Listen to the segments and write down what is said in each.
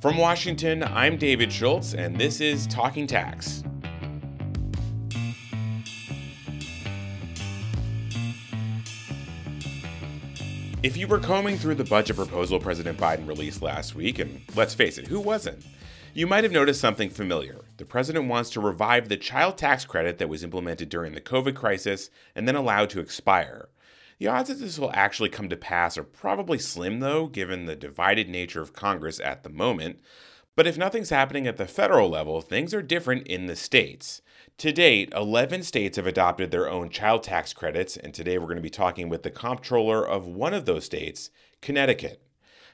From Washington, I'm David Schultz, and this is Talking Tax. If you were combing through the budget proposal President Biden released last week, and let's face it, who wasn't? You might have noticed something familiar. The president wants to revive the child tax credit that was implemented during the COVID crisis and then allowed to expire. The odds that this will actually come to pass are probably slim, though, given the divided nature of Congress at the moment. But if nothing's happening at the federal level, things are different in the states. To date, 11 states have adopted their own child tax credits, and today we're going to be talking with the comptroller of one of those states, Connecticut.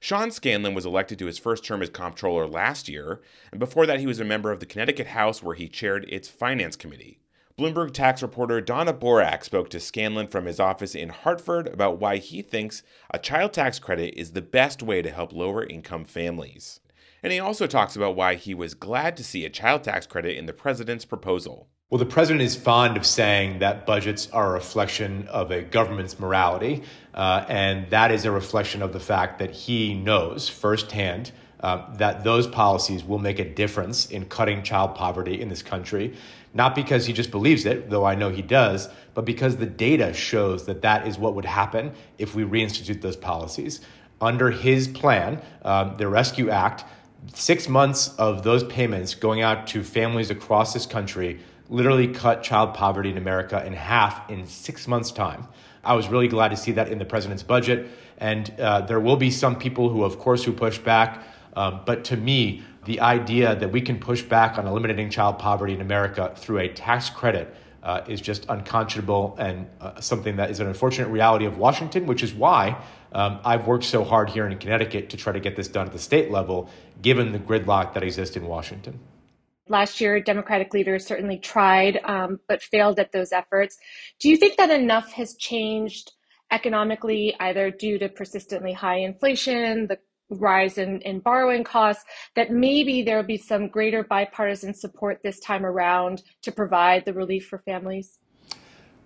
Sean Scanlon was elected to his first term as comptroller last year, and before that, he was a member of the Connecticut House where he chaired its finance committee. Bloomberg tax reporter Donna Borak spoke to Scanlon from his office in Hartford about why he thinks a child tax credit is the best way to help lower income families. And he also talks about why he was glad to see a child tax credit in the president's proposal. Well, the president is fond of saying that budgets are a reflection of a government's morality, uh, and that is a reflection of the fact that he knows firsthand uh, that those policies will make a difference in cutting child poverty in this country. Not because he just believes it, though I know he does, but because the data shows that that is what would happen if we reinstitute those policies. Under his plan, um, the Rescue Act, six months of those payments going out to families across this country literally cut child poverty in America in half in six months' time. I was really glad to see that in the president's budget. And uh, there will be some people who, of course, who push back. Um, but to me, the idea that we can push back on eliminating child poverty in America through a tax credit uh, is just unconscionable and uh, something that is an unfortunate reality of Washington, which is why um, I've worked so hard here in Connecticut to try to get this done at the state level, given the gridlock that exists in Washington. Last year, Democratic leaders certainly tried, um, but failed at those efforts. Do you think that enough has changed economically, either due to persistently high inflation, the rise in, in borrowing costs, that maybe there will be some greater bipartisan support this time around to provide the relief for families?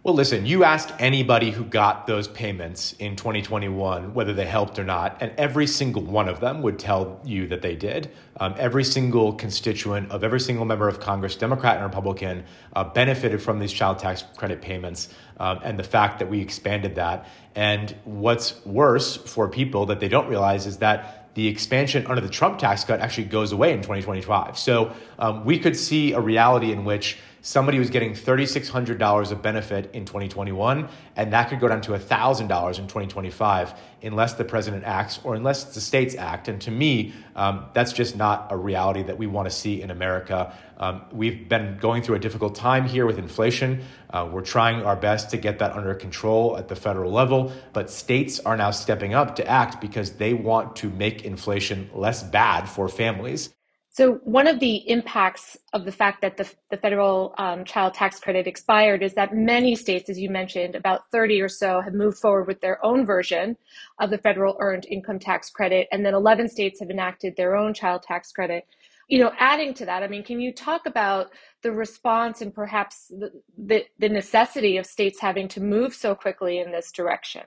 Well, listen, you ask anybody who got those payments in 2021 whether they helped or not, and every single one of them would tell you that they did. Um, every single constituent of every single member of Congress, Democrat and Republican, uh, benefited from these child tax credit payments um, and the fact that we expanded that. And what's worse for people that they don't realize is that the expansion under the Trump tax cut actually goes away in 2025. So um, we could see a reality in which somebody was getting $3,600 of benefit in 2021, and that could go down to $1,000 in 2025 unless the president acts or unless the states act. And to me, um, that's just not a reality that we want to see in America. Um, we've been going through a difficult time here with inflation. Uh, we're trying our best to get that under control at the federal level, but states are now stepping up to act because they want to make inflation less bad for families. So, one of the impacts of the fact that the, the federal um, child tax credit expired is that many states, as you mentioned, about 30 or so, have moved forward with their own version of the federal earned income tax credit. And then 11 states have enacted their own child tax credit. You know, adding to that, I mean, can you talk about the response and perhaps the, the, the necessity of states having to move so quickly in this direction?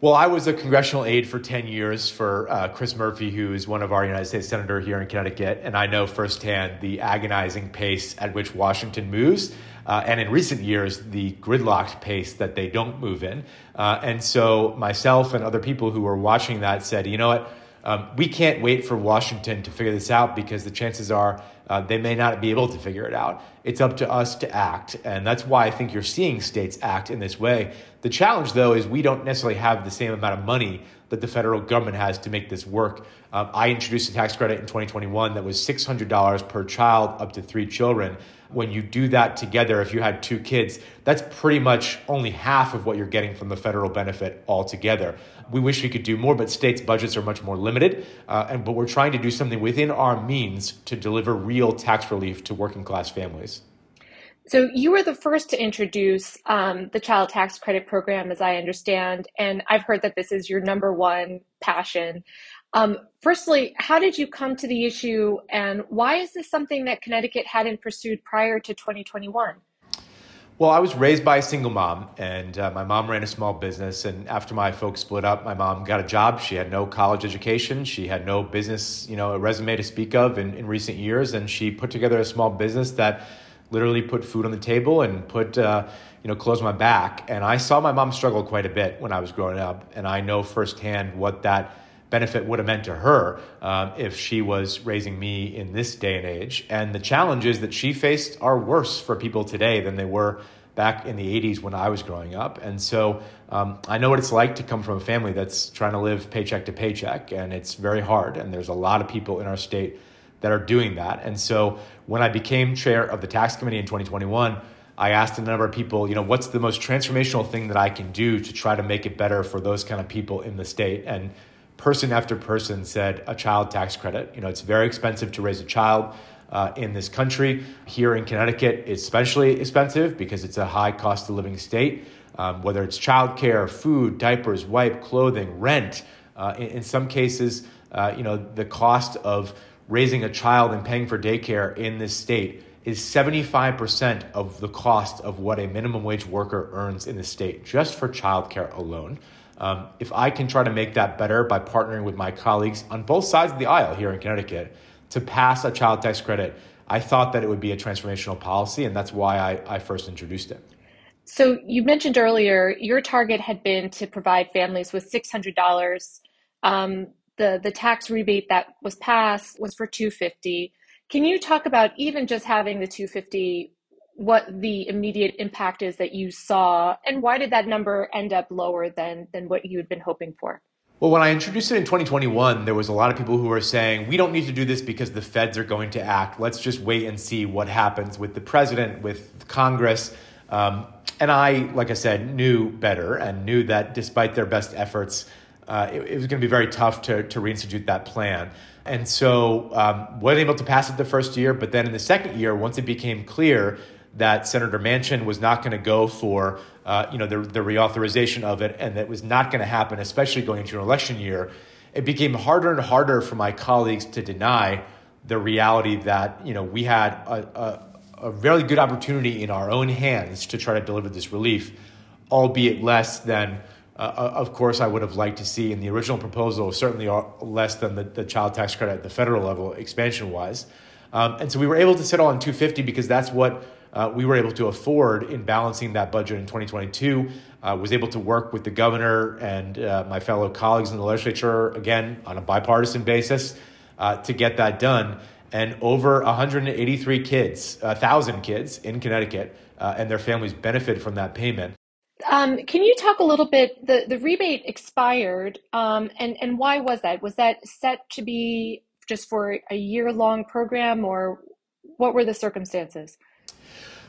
Well, I was a congressional aide for 10 years for uh, Chris Murphy, who is one of our United States Senator here in Connecticut. And I know firsthand the agonizing pace at which Washington moves. Uh, and in recent years, the gridlocked pace that they don't move in. Uh, and so, myself and other people who were watching that said, you know what? Um, we can't wait for Washington to figure this out because the chances are uh, they may not be able to figure it out. It's up to us to act. And that's why I think you're seeing states act in this way. The challenge, though, is we don't necessarily have the same amount of money that the federal government has to make this work. Um, I introduced a tax credit in 2021 that was $600 per child up to three children. When you do that together, if you had two kids, that's pretty much only half of what you're getting from the federal benefit altogether. We wish we could do more, but states' budgets are much more limited. Uh, and, but we're trying to do something within our means to deliver real tax relief to working class families. So you were the first to introduce um, the child tax credit program, as I understand, and I've heard that this is your number one passion. Um, firstly, how did you come to the issue, and why is this something that Connecticut hadn't pursued prior to 2021? Well, I was raised by a single mom, and uh, my mom ran a small business. And after my folks split up, my mom got a job. She had no college education. She had no business, you know, a resume to speak of in, in recent years. And she put together a small business that literally put food on the table and put, uh, you know, clothes on my back. And I saw my mom struggle quite a bit when I was growing up, and I know firsthand what that benefit would have meant to her um, if she was raising me in this day and age. And the challenges that she faced are worse for people today than they were back in the 80s when I was growing up. And so um, I know what it's like to come from a family that's trying to live paycheck to paycheck, and it's very hard. And there's a lot of people in our state that are doing that. And so when I became chair of the tax committee in 2021, I asked a number of people, you know, what's the most transformational thing that I can do to try to make it better for those kind of people in the state? And person after person said a child tax credit. You know, it's very expensive to raise a child uh, in this country. Here in Connecticut, it's especially expensive because it's a high cost of living state. Um, whether it's childcare, food, diapers, wipe, clothing, rent. Uh, in, in, some cases, uh, you know, the cost of raising a child and paying for daycare in this state is 75% of the cost of what a minimum wage worker earns in the state just for childcare alone. Um, if I can try to make that better by partnering with my colleagues on both sides of the aisle here in Connecticut to pass a child tax credit, I thought that it would be a transformational policy, and that's why I, I first introduced it. So you mentioned earlier your target had been to provide families with six hundred dollars. Um, the the tax rebate that was passed was for two fifty. Can you talk about even just having the two fifty? what the immediate impact is that you saw and why did that number end up lower than than what you had been hoping for well, when I introduced it in 2021, there was a lot of people who were saying, we don't need to do this because the feds are going to act. Let's just wait and see what happens with the president, with Congress. Um, and I, like I said, knew better and knew that despite their best efforts, uh, it, it, was going to be very tough to, to reinstitute that plan. And so um, wasn't able to pass it the first year, but then in the second year, once it became clear that Senator Manchin was not going to go for uh, you know the, the reauthorization of it, and that was not going to happen, especially going into an election year. It became harder and harder for my colleagues to deny the reality that you know we had a, a, a very good opportunity in our own hands to try to deliver this relief, albeit less than. Uh, uh of course, I would have liked to see in the original proposal, certainly less than the, the child tax credit at the federal level, expansion wise. Um, and so we were able to settle on 250 because that's what uh, we were able to afford in balancing that budget in 2022. Uh, was able to work with the governor and uh, my fellow colleagues in the legislature again on a bipartisan basis uh, to get that done. And over 183 kids, 1,000 kids in Connecticut and their families benefit from that payment. Um, can you talk a little bit? The, the rebate expired, um, and, and why was that? Was that set to be just for a year long program, or what were the circumstances?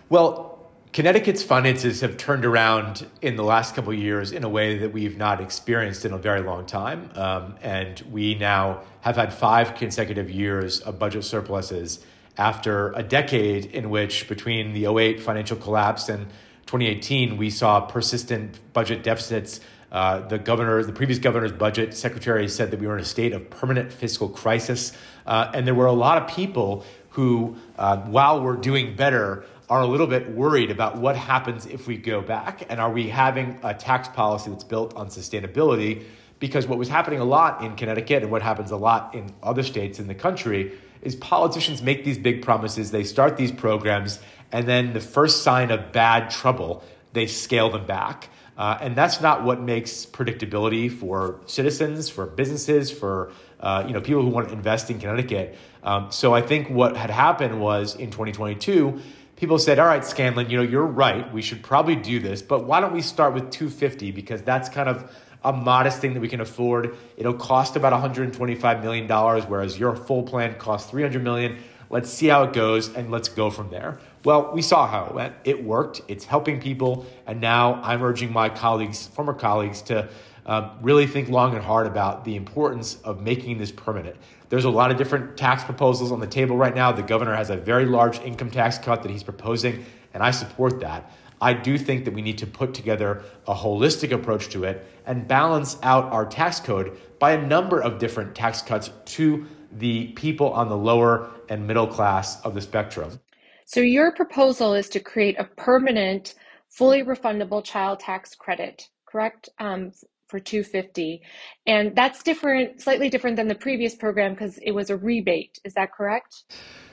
Well, Connecticut's finances have turned around in the last couple years in a way that we've not experienced in a very long time. Um, and we now have had five consecutive years of budget surpluses after a decade in which, between the 08 financial collapse and 2018, we saw persistent budget deficits. Uh, the governor, the previous governor's budget secretary said that we were in a state of permanent fiscal crisis. Uh, and there were a lot of people who, uh, while we're doing better, are a little bit worried about what happens if we go back and are we having a tax policy that's built on sustainability because what was happening a lot in Connecticut and what happens a lot in other states in the country is politicians make these big promises they start these programs and then the first sign of bad trouble they scale them back uh, and that's not what makes predictability for citizens for businesses for uh, you know people who want to invest in Connecticut um, so I think what had happened was in 2022 people said, all right, Scanlon, you know, you're right. We should probably do this, but why don't we start with 250 because that's kind of a modest thing that we can afford. It'll cost about 125 million dollars, whereas your full plan costs 300 million. Let's see how it goes and let's go from there. Well, we saw how it went. It worked. It's helping people, and now I'm urging my colleagues, former colleagues, to um, really think long and hard about the importance of making this permanent. There's a lot of different tax proposals on the table right now. The governor has a very large income tax cut that he's proposing, and I support that. I do think that we need to put together a holistic approach to it and balance out our tax code by a number of different tax cuts to the people on the lower and middle class of the spectrum. So your proposal is to create a permanent, fully refundable child tax credit, correct? Um, for 250 and that's different slightly different than the previous program because it was a rebate is that correct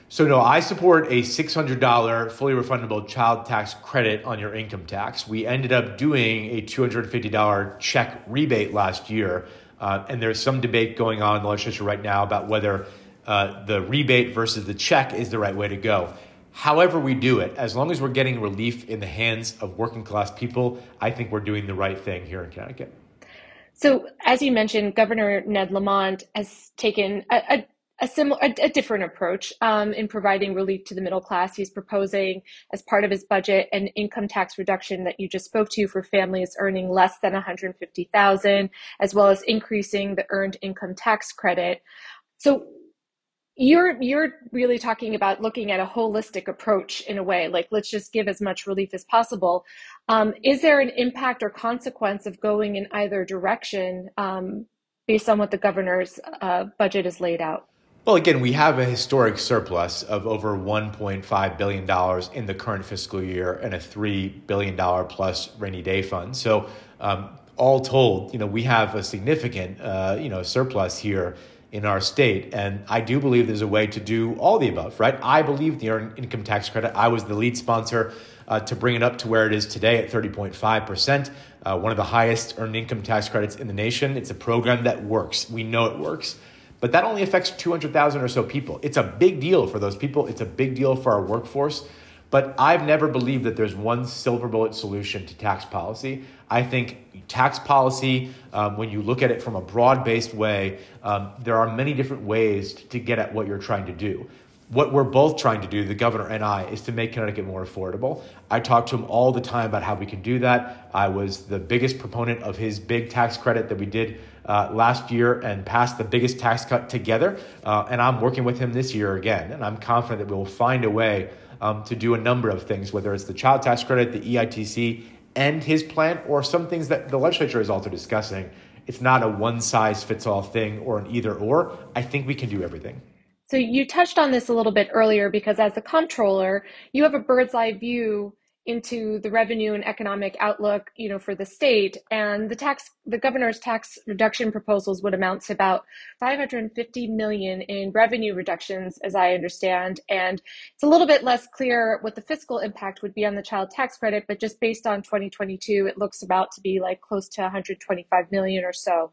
so no i support a $600 fully refundable child tax credit on your income tax we ended up doing a $250 check rebate last year uh, and there's some debate going on in the legislature right now about whether uh, the rebate versus the check is the right way to go however we do it, as long as we're getting relief in the hands of working class people, I think we're doing the right thing here in Connecticut. So, as you mentioned, Governor Ned Lamont has taken a, a, a similar, a, different approach um, in providing relief to the middle class. He's proposing, as part of his budget, an income tax reduction that you just spoke to for families earning less than 150,000, as well as increasing the earned income tax credit. So, you're you're really talking about looking at a holistic approach in a way like let's just give as much relief as possible um, is there an impact or consequence of going in either direction um, based on what the governor's uh, budget is laid out well, again, we have a historic surplus of over $1.5 billion in the current fiscal year and a $3 billion plus rainy day fund. So, um, all told, you know, we have a significant, uh, you know, surplus here in our state. And I do believe there's a way to do all the above, right? I believe the earned income tax credit. I was the lead sponsor uh, to bring it up to where it is today at 30.5%, uh, one of the highest earned income tax credits in the nation. It's a program that works. We know it works. But that only affects 200,000 or so people. It's a big deal for those people. It's a big deal for our workforce. But I've never believed that there's one silver bullet solution to tax policy. I think tax policy, um, when you look at it from a broad based way, um, there are many different ways to get at what you're trying to do. What we're both trying to do, the governor and I, is to make Connecticut more affordable. I talk to him all the time about how we can do that. I was the biggest proponent of his big tax credit that we did uh, last year and passed the biggest tax cut together. Uh, and I'm working with him this year again. And I'm confident that we will find a way um, to do a number of things, whether it's the child tax credit, the EITC, and his plan, or some things that the legislature is also discussing. It's not a one size fits all thing or an either or. I think we can do everything. So you touched on this a little bit earlier because as a comptroller, you have a bird's eye view into the revenue and economic outlook, you know, for the state. And the tax, the governor's tax reduction proposals would amount to about 550 million in revenue reductions, as I understand. And it's a little bit less clear what the fiscal impact would be on the child tax credit, but just based on 2022, it looks about to be like close to 125 million or so.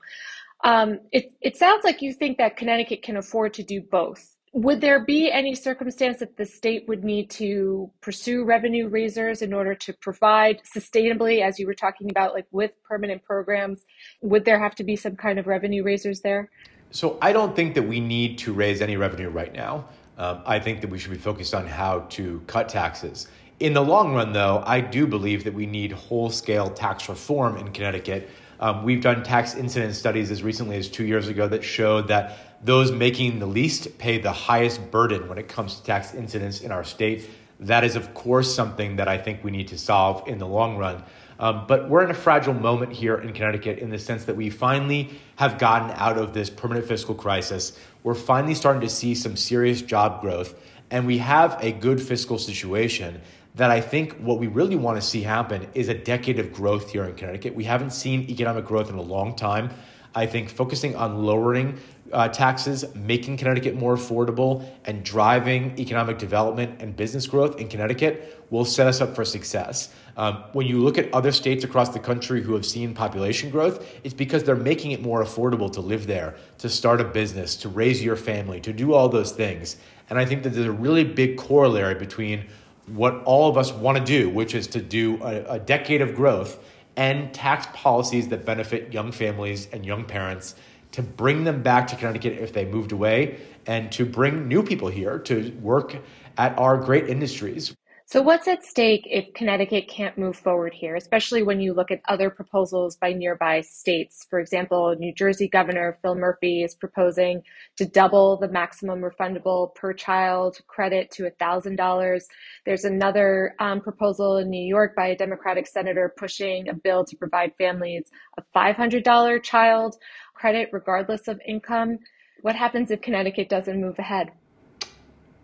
Um, it, it sounds like you think that Connecticut can afford to do both would there be any circumstance that the state would need to pursue revenue raisers in order to provide sustainably, as you were talking about, like with permanent programs? Would there have to be some kind of revenue raisers there? So I don't think that we need to raise any revenue right now. Um, I think that we should be focused on how to cut taxes. In the long run, though, I do believe that we need whole scale tax reform in Connecticut. Um, we've done tax incidence studies as recently as two years ago that showed that those making the least pay the highest burden when it comes to tax incidence in our state. That is, of course, something that I think we need to solve in the long run. Um, but we're in a fragile moment here in Connecticut in the sense that we finally have gotten out of this permanent fiscal crisis. We're finally starting to see some serious job growth, and we have a good fiscal situation that I think what we really want to see happen is a decade of growth here in Connecticut. We haven't seen economic growth in a long time. I think focusing on lowering uh, taxes, making Connecticut more affordable, and driving economic development and business growth in Connecticut will set us up for success. Um, when you look at other states across the country who have seen population growth, it's because they're making it more affordable to live there, to start a business, to raise your family, to do all those things. And I think that there's a really big corollary between what all of us want to do, which is to do a, a decade of growth and tax policies that benefit young families and young parents to bring them back to Connecticut if they moved away and to bring new people here to work at our great industries. So, what's at stake if Connecticut can't move forward here, especially when you look at other proposals by nearby states? For example, New Jersey Governor Phil Murphy is proposing to double the maximum refundable per child credit to $1,000. There's another um, proposal in New York by a Democratic senator pushing a bill to provide families a $500 child credit regardless of income. What happens if Connecticut doesn't move ahead?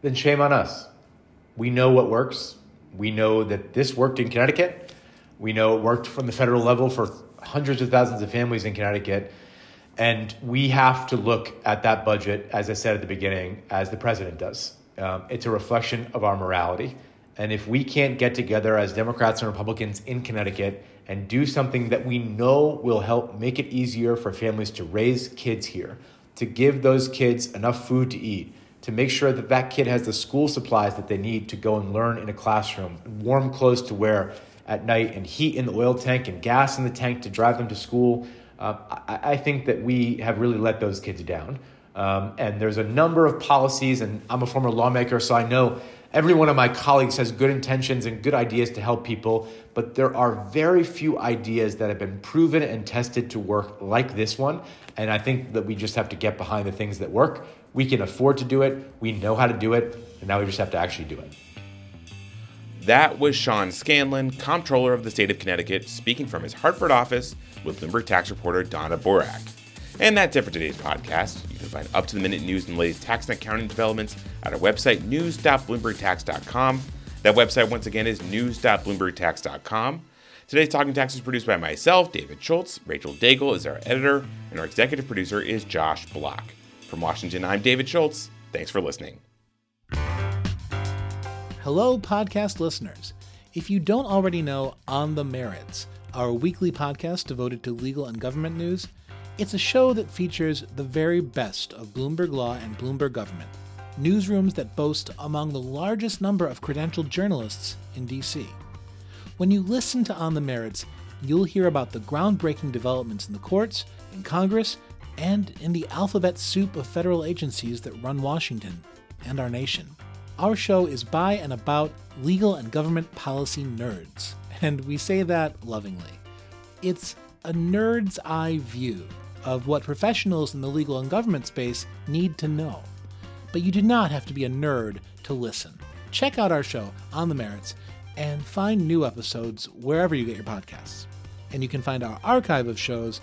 Then shame on us We know what works. We know that this worked in Connecticut. We know it worked from the federal level for hundreds of thousands of families in Connecticut. And we have to look at that budget, as I said at the beginning, as the president does. Um, it's a reflection of our morality. And if we can't get together as Democrats and Republicans in Connecticut and do something that we know will help make it easier for families to raise kids here, to give those kids enough food to eat, to make sure that that kid has the school supplies that they need to go and learn in a classroom, warm clothes to wear at night, and heat in the oil tank and gas in the tank to drive them to school. Uh, I, I, think that we have really let those kids down. Um, and there's a number of policies, and I'm a former lawmaker, so I know every one of my colleagues has good intentions and good ideas to help people, but there are very few ideas that have been proven and tested to work like this one. And I think that we just have to get behind the things that work. We can afford to do it, we know how to do it, and now we just have to actually do it. That was Sean Scanlon, comptroller of the state of Connecticut, speaking from his Hartford office with Bloomberg tax reporter Donna Borak. And that's it for today's podcast. You can find up to the minute news and latest tax and accounting developments at our website, news.bloombergtax.com. That website, once again, is news.bloombergtax.com. Today's Talking Tax is produced by myself, David Schultz. Rachel Daigle is our editor, and our executive producer is Josh Block. From Washington, I'm David Schultz. Thanks for listening. Hello, podcast listeners. If you don't already know On the Merits, our weekly podcast devoted to legal and government news, it's a show that features the very best of Bloomberg Law and Bloomberg Government, newsrooms that boast among the largest number of credentialed journalists in DC. When you listen to On the Merits, you'll hear about the groundbreaking developments in the courts, in Congress, and in the alphabet soup of federal agencies that run Washington and our nation. Our show is by and about legal and government policy nerds, and we say that lovingly. It's a nerd's eye view of what professionals in the legal and government space need to know. But you do not have to be a nerd to listen. Check out our show on the merits and find new episodes wherever you get your podcasts. And you can find our archive of shows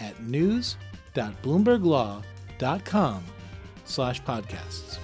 at news.bloomberglaw.com slash podcasts.